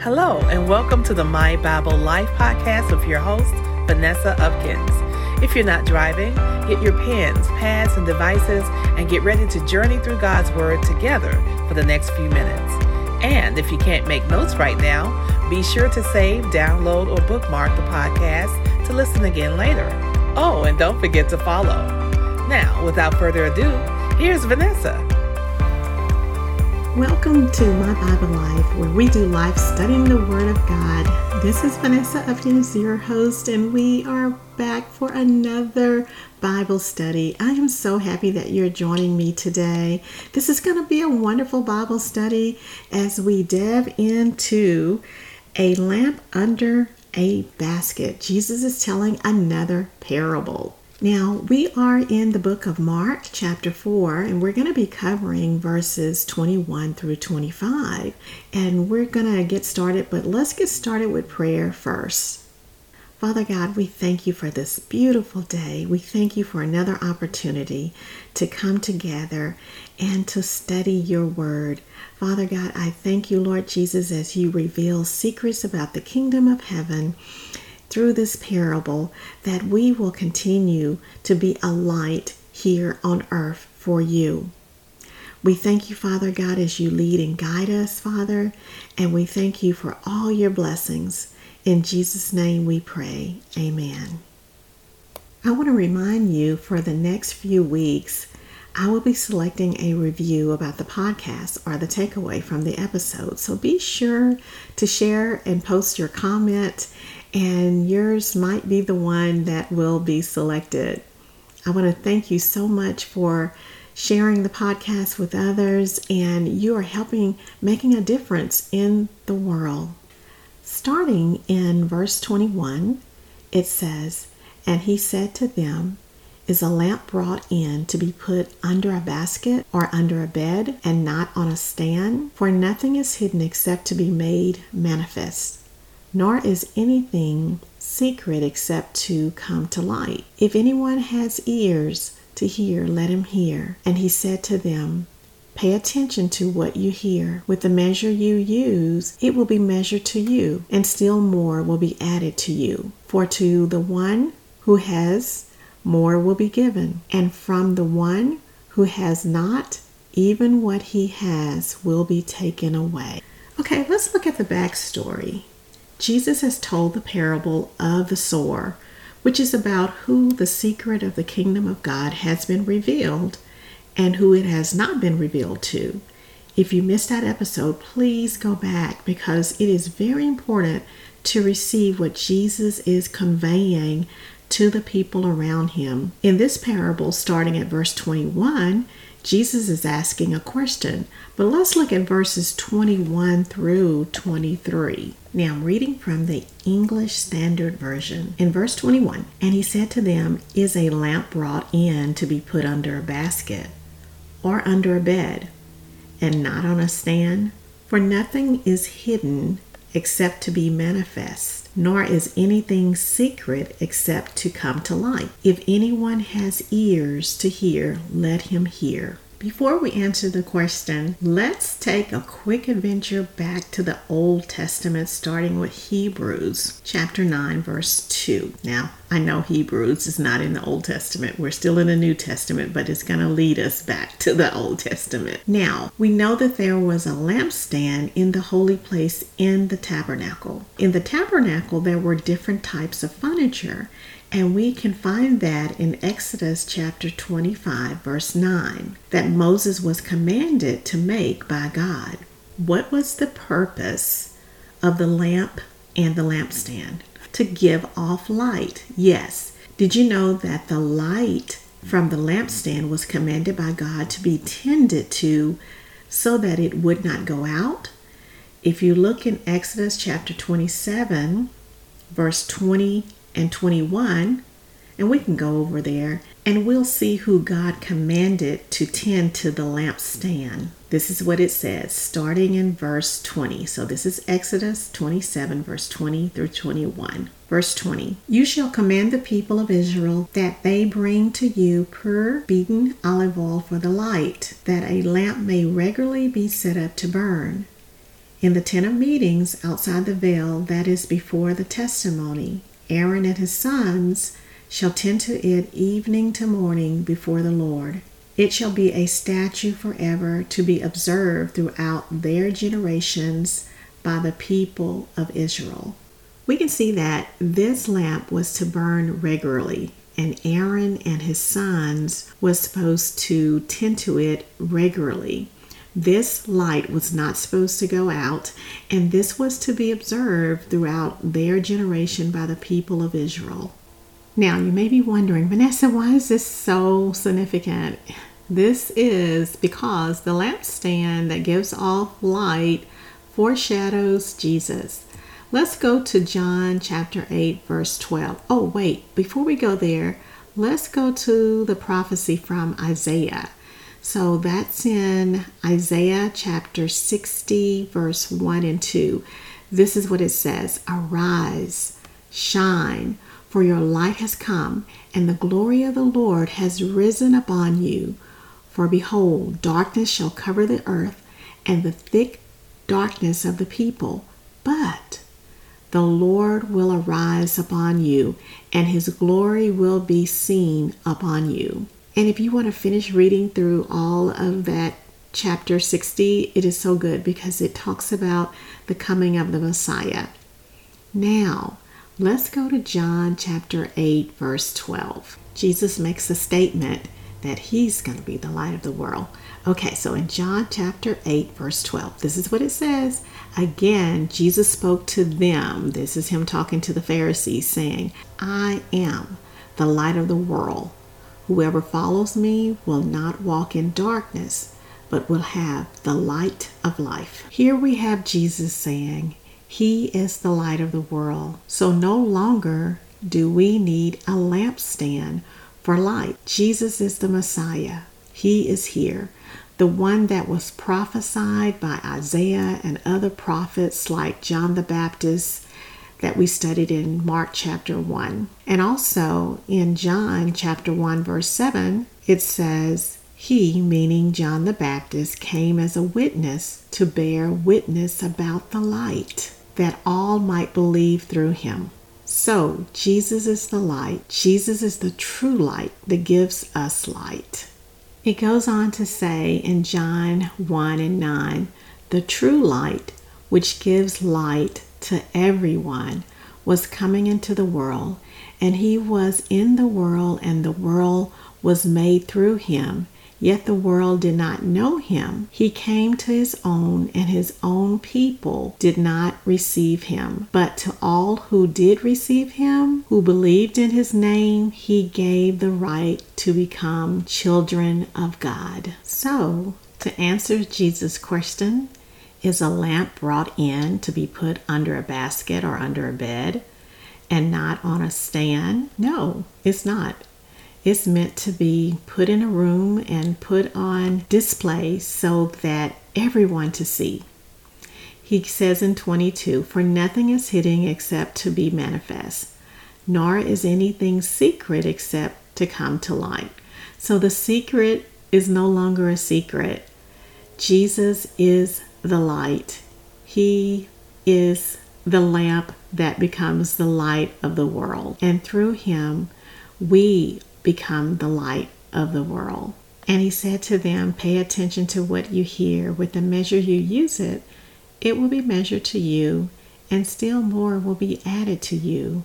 Hello, and welcome to the My Bible Life podcast with your host, Vanessa Upkins. If you're not driving, get your pens, pads, and devices and get ready to journey through God's Word together for the next few minutes. And if you can't make notes right now, be sure to save, download, or bookmark the podcast to listen again later. Oh, and don't forget to follow. Now, without further ado, here's Vanessa. Welcome to My Bible Life, where we do life studying the Word of God. This is Vanessa Upkins, your host, and we are back for another Bible study. I am so happy that you're joining me today. This is going to be a wonderful Bible study as we delve into a lamp under a basket. Jesus is telling another parable. Now, we are in the book of Mark, chapter 4, and we're going to be covering verses 21 through 25. And we're going to get started, but let's get started with prayer first. Father God, we thank you for this beautiful day. We thank you for another opportunity to come together and to study your word. Father God, I thank you, Lord Jesus, as you reveal secrets about the kingdom of heaven through this parable that we will continue to be a light here on earth for you. We thank you, Father God, as you lead and guide us, Father, and we thank you for all your blessings. In Jesus' name we pray. Amen. I want to remind you for the next few weeks, I will be selecting a review about the podcast or the takeaway from the episode. So be sure to share and post your comment and yours might be the one that will be selected. I want to thank you so much for sharing the podcast with others, and you are helping making a difference in the world. Starting in verse 21, it says, And he said to them, Is a lamp brought in to be put under a basket or under a bed, and not on a stand? For nothing is hidden except to be made manifest nor is anything secret except to come to light. If anyone has ears to hear, let him hear. And he said to them, Pay attention to what you hear. With the measure you use, it will be measured to you, and still more will be added to you. For to the one who has, more will be given, and from the one who has not, even what he has will be taken away. Okay, let's look at the backstory. Jesus has told the parable of the sower, which is about who the secret of the kingdom of God has been revealed and who it has not been revealed to. If you missed that episode, please go back because it is very important to receive what Jesus is conveying to the people around him. In this parable, starting at verse 21, Jesus is asking a question, but let's look at verses 21 through 23. Now I'm reading from the English Standard Version. In verse 21, and he said to them, Is a lamp brought in to be put under a basket or under a bed, and not on a stand? For nothing is hidden except to be manifest, nor is anything secret except to come to light. If anyone has ears to hear, let him hear. Before we answer the question, let's take a quick adventure back to the Old Testament, starting with Hebrews chapter 9, verse 2. Now, I know Hebrews is not in the Old Testament, we're still in the New Testament, but it's going to lead us back to the Old Testament. Now, we know that there was a lampstand in the holy place in the tabernacle. In the tabernacle, there were different types of furniture. And we can find that in Exodus chapter 25, verse 9, that Moses was commanded to make by God. What was the purpose of the lamp and the lampstand? To give off light. Yes. Did you know that the light from the lampstand was commanded by God to be tended to so that it would not go out? If you look in Exodus chapter 27, verse 20 and 21, and we can go over there and we'll see who God commanded to tend to the lampstand. This is what it says, starting in verse 20. So this is Exodus 27, verse 20 through 21. Verse 20 You shall command the people of Israel that they bring to you pure beaten olive oil for the light, that a lamp may regularly be set up to burn In the tent of meetings outside the veil that is before the testimony, Aaron and his sons shall tend to it evening to morning before the Lord. It shall be a statute forever to be observed throughout their generations by the people of Israel. We can see that this lamp was to burn regularly, and Aaron and his sons was supposed to tend to it regularly. This light was not supposed to go out, and this was to be observed throughout their generation by the people of Israel. Now, you may be wondering, Vanessa, why is this so significant? This is because the lampstand that gives off light foreshadows Jesus. Let's go to John chapter 8, verse 12. Oh, wait, before we go there, let's go to the prophecy from Isaiah. So that's in Isaiah chapter 60, verse 1 and 2. This is what it says Arise, shine, for your light has come, and the glory of the Lord has risen upon you. For behold, darkness shall cover the earth, and the thick darkness of the people. But the Lord will arise upon you, and his glory will be seen upon you. And if you want to finish reading through all of that chapter 60, it is so good because it talks about the coming of the Messiah. Now, let's go to John chapter 8, verse 12. Jesus makes a statement that he's going to be the light of the world. Okay, so in John chapter 8, verse 12, this is what it says. Again, Jesus spoke to them. This is him talking to the Pharisees, saying, I am the light of the world. Whoever follows me will not walk in darkness, but will have the light of life. Here we have Jesus saying, He is the light of the world. So no longer do we need a lampstand for light. Jesus is the Messiah. He is here. The one that was prophesied by Isaiah and other prophets like John the Baptist that we studied in Mark chapter 1. And also in John chapter 1, verse 7, it says, He, meaning John the Baptist, came as a witness to bear witness about the light, that all might believe through him. So, Jesus is the light. Jesus is the true light that gives us light. It goes on to say in John 1 and 9, the true light, which gives light to everyone was coming into the world, and he was in the world, and the world was made through him. Yet the world did not know him. He came to his own, and his own people did not receive him. But to all who did receive him, who believed in his name, he gave the right to become children of God. So, to answer Jesus' question, is a lamp brought in to be put under a basket or under a bed and not on a stand? No, it's not. It's meant to be put in a room and put on display so that everyone to see. He says in 22, For nothing is hidden except to be manifest, nor is anything secret except to come to light. So the secret is no longer a secret. Jesus is the light. He is the lamp that becomes the light of the world. And through him, we become the light of the world. And he said to them, Pay attention to what you hear. With the measure you use it, it will be measured to you, and still more will be added to you.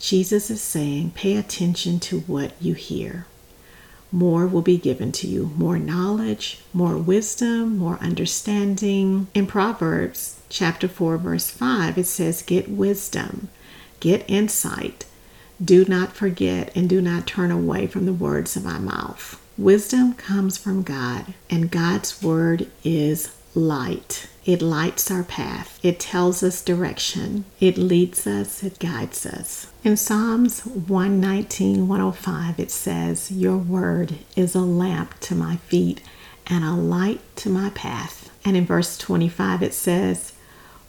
Jesus is saying, Pay attention to what you hear more will be given to you more knowledge, more wisdom, more understanding. In Proverbs chapter 4, verse 5, it says, Get wisdom, get insight. Do not forget and do not turn away from the words of my mouth. Wisdom comes from God, and God's word is light. It lights our path. It tells us direction. It leads us. It guides us. In Psalms 119, 105, it says, Your word is a lamp to my feet and a light to my path. And in verse 25, it says,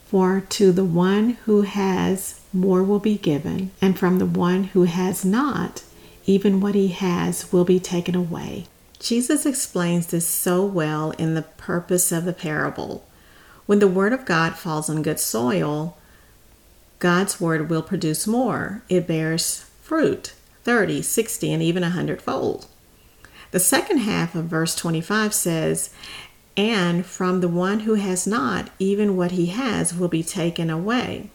For to the one who has, more will be given, and from the one who has not, even what he has will be taken away. Jesus explains this so well in the purpose of the parable. When the Word of God falls on good soil, God's Word will produce more. It bears fruit 30, 60, and even a hundredfold. The second half of verse 25 says, And from the one who has not, even what he has will be taken away.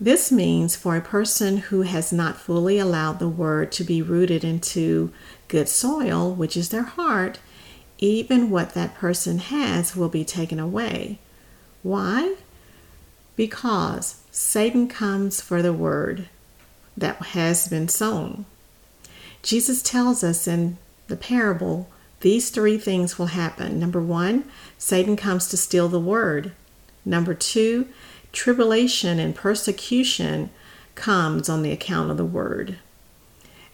This means for a person who has not fully allowed the word to be rooted into good soil, which is their heart, even what that person has will be taken away. Why? Because Satan comes for the word that has been sown. Jesus tells us in the parable these three things will happen. Number one, Satan comes to steal the word. Number two, tribulation and persecution comes on the account of the word.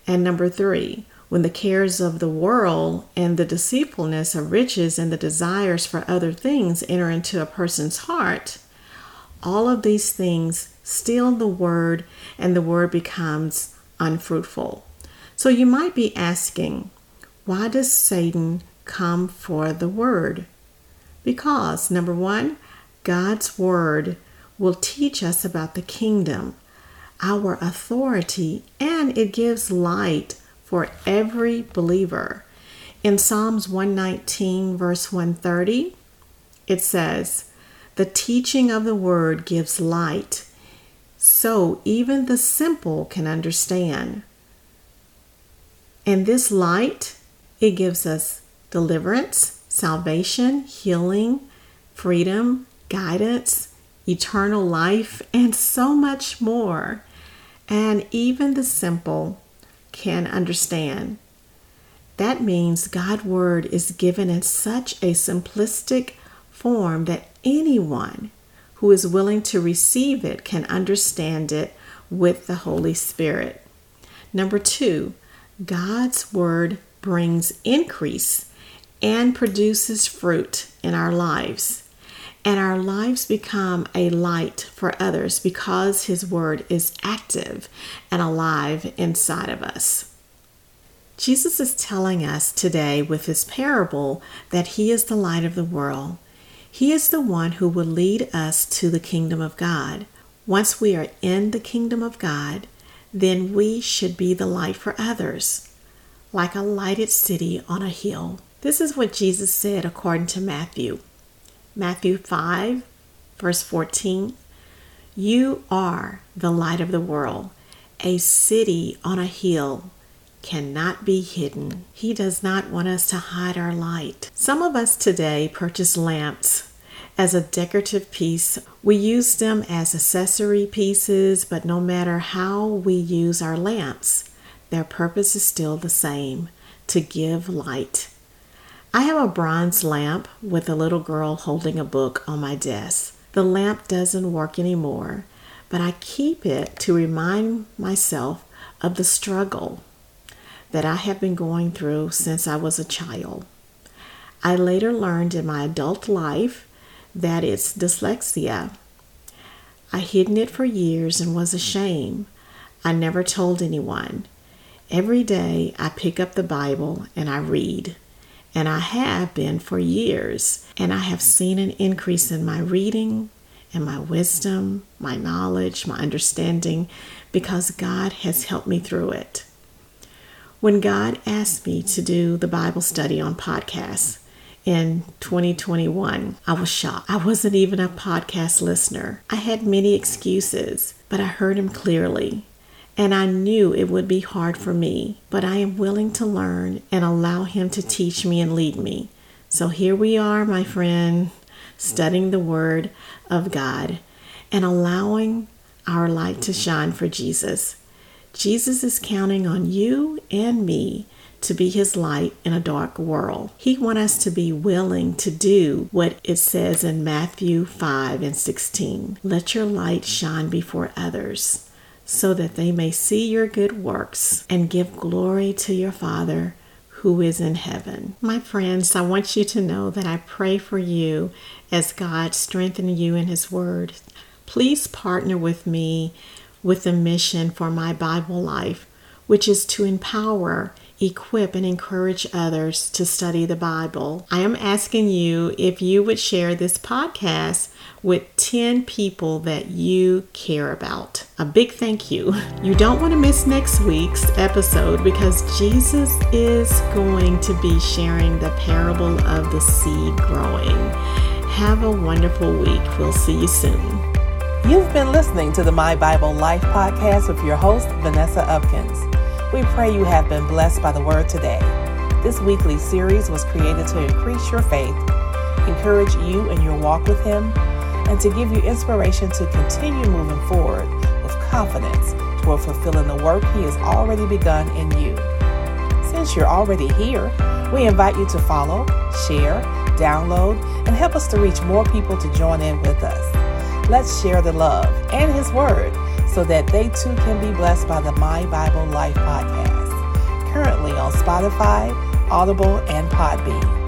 And number three, when the cares of the world and the deceitfulness of riches and the desires for other things enter into a person's heart, all of these things steal the word and the word becomes unfruitful. So you might be asking, why does Satan come for the word? Because, number one, God's word will teach us about the kingdom, our authority, and it gives light for every believer. In Psalms 119, verse 130, it says, The teaching of the word gives light, so even the simple can understand. And this light, it gives us deliverance, salvation, healing, freedom, guidance, eternal life, and so much more. And even the simple can understand. That means God's word is given in such a simplistic form that anyone who is willing to receive it can understand it with the Holy Spirit. Number two, God's word brings increase and produces fruit in our lives and our lives become a light for others because His Word is active and alive inside of us. Jesus is telling us today with this parable that He is the light of the world. He is the one who will lead us to the kingdom of God. Once we are in the kingdom of God, then we should be the light for others, like a lighted city on a hill. This is what Jesus said according to Matthew Matthew 5, verse 14. You are the light of the world. A city on a hill cannot be hidden. He does not want us to hide our light. Some of us today purchase lamps as a decorative piece. We use them as accessory pieces, but no matter how we use our lamps, their purpose is still the same to give light. I have a bronze lamp with a little girl holding a book on my desk. The lamp doesn't work anymore, but I keep it to remind myself of the struggle that I have been going through since I was a child. I later learned in my adult life that it's dyslexia. I hidden it for years and was ashamed. I never told anyone. Every day I pick up the Bible and I read and I have been for years. And I have seen an increase in my reading and my wisdom, my knowledge, my understanding, because God has helped me through it. When God asked me to do the Bible study on podcasts in 2021, I was shocked. I wasn't even a podcast listener. I had many excuses, but I heard Him clearly and I knew it would be hard for me, but I am willing to learn and allow Him to teach me and lead me. So here we are, my friend, studying the Word of God and allowing our light to shine for Jesus. Jesus is counting on you and me to be his light in a dark world. He wants us to be willing to do what it says in Matthew 5 and 16. Let your light shine before others so that they may see your good works and give glory to your Father who is in heaven. My friends, I want you to know that I pray for you as God strengthens you in His Word. Please partner with me with the mission for my Bible life, which is to empower equip and encourage others to study the Bible. I am asking you if you would share this podcast with 10 people that you care about. A big thank you. You don't want to miss next week's episode because Jesus is going to be sharing the parable of the seed growing. Have a wonderful week. We'll see you soon. You've been listening to the My Bible Life podcast with your host, Vanessa Upkins. We pray you have been blessed by the word today. This weekly series was created to increase your faith, encourage you in your walk with Him, and to give you inspiration to continue moving forward with confidence toward fulfilling the work He has already begun in you. Since you're already here, we invite you to follow, share, download, and help us to reach more people to join in with us. Let's share the love and His Word so that they too can be blessed by the My Bible Life podcast, currently on Spotify, Audible, and Podbean.